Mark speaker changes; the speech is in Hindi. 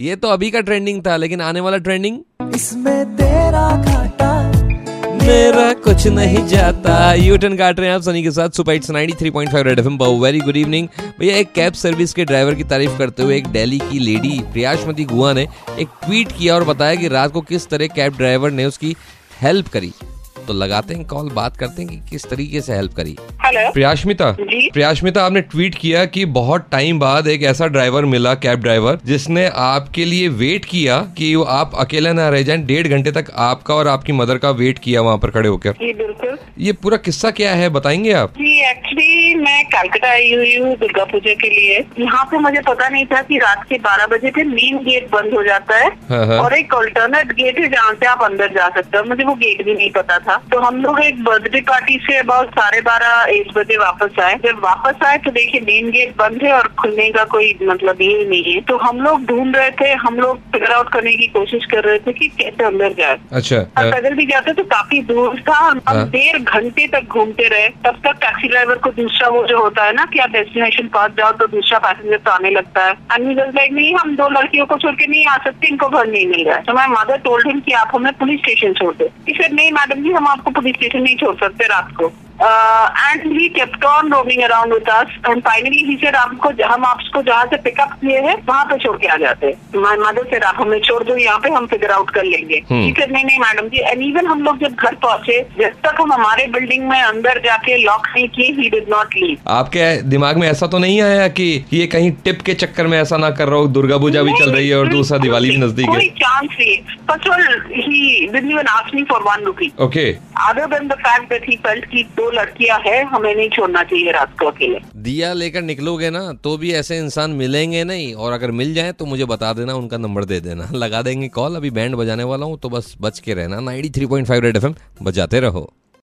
Speaker 1: ये तो अभी का ट्रेंडिंग था लेकिन आने वाला ट्रेंडिंग
Speaker 2: इसमें तेरा घाटा
Speaker 1: मेरा कुछ नहीं जाता। यू टर्न काट रहे हैं आप सनी के साथ super hits 93.5 red FM very good evening भैया एक कैब सर्विस के ड्राइवर की तारीफ़ करते हुए एक दिल्ली की लेडी प्रियाशमती गुआ ने एक ट्वीट किया और बताया कि रात को किस तरह कैब ड्राइवर ने उसकी हेल्प करी। तो लगाते हैं कॉल बात करते हैं कि किस तरीके से हेल्प करी।
Speaker 3: हेलो
Speaker 1: प्रयाशमिता
Speaker 3: जी।
Speaker 1: आपने ट्वीट किया कि बहुत टाइम बाद एक ऐसा ड्राइवर मिला कैब ड्राइवर जिसने आपके लिए वेट किया कि वो आप अकेला ना रह जाए डेढ़ घंटे तक आपका और आपकी मदर का वेट किया वहाँ पर खड़े होकर।
Speaker 3: बिल्कुल।
Speaker 1: ये पूरा किस्सा क्या है बताएँगे आप?
Speaker 3: जी एक्चुअली मैं कलकत्ता आई हुई हूँ दुर्गा पूजा के लिए। यहाँ पे मुझे पता नहीं था कि रात के 12 बजे पे मेन गेट बंद हो जाता है
Speaker 1: हाँ, हाँ।
Speaker 3: और एक अल्टरनेट गेट है जहाँ से आप अंदर जा सकते हो। मुझे वो गेट भी नहीं पता था। तो हम लोग एक बर्थडे पार्टी से अबाउट साढ़े बारह एक बजे वापस आए। जब वापस आए तो देखिए मेन गेट बंद है और खुलने का कोई मतलब ये नहीं है। तो हम लोग ढूंढ रहे थे हम लोग फिगर आउट करने की कोशिश कर रहे थे कि कैसे अंदर जाए।
Speaker 1: अच्छा
Speaker 3: और
Speaker 1: हाँ,
Speaker 3: पैदल भी जाते तो काफ़ी दूर था। हम। डेढ़ घंटे तक घूमते रहे। तब तक टैक्सी ड्राइवर को दूसरा वो जो होता है ना कि आप डेस्टिनेशन पहुँच जाओ तो दूसरा पैसेंजर तो आने लगता है। एंड लाइक नहीं, हम दो लड़कियों को छोड़ के नहीं आ सकते, इनको घर नहीं मिल रहा है। तो मैं मदर टोल्ड हिम कि आप हमें पुलिस स्टेशन छोड़ दे। फिर नहीं मैडम जी, हम आपको पुलिस स्टेशन नहीं छोड़ सकते रात को। And he kept on roaming around with us and finally he said आपको हम आपको जहाँ से पिकअप किए हैं वहाँ पे छोड़ के आ जाते हैं. मदर सेड आप हमें छोड़ दो यहाँ पे हम फिगर आउट कर लेंगे.
Speaker 1: हम्म।
Speaker 3: ही सेड नहीं नहीं मैडम जी एंड इवन हम लोग जब घर पहुँचे जब तक हम हमारे बिल्डिंग में अंदर जाके लॉक नहीं किए ही डिड नॉट लीव
Speaker 1: आपके दिमाग में ऐसा तो नहीं आया कि ये कहीं टिप के चक्कर में ऐसा ना कर रहा हो दुर्गा पूजा भी चल रही है और दूसरा दिवाली भी नज़दीक है?
Speaker 3: चांस नहीं. First all he didn't even ask me for one rupee
Speaker 1: okay
Speaker 3: other than the fact that he felt कि दो लड़कियाँ हैं, हमें नहीं छोड़ना चाहिए रात को अकेले।
Speaker 1: दिया लेकर निकलोगे ना तो भी ऐसे इंसान मिलेंगे नहीं, और अगर मिल जाए तो मुझे बता देना, उनका नंबर दे देना। लगा देंगे कॉल अभी बैंड बजाने वाला हूँ तो बस बच के रहना। 93.5 रेड एफएम बजाते रहो।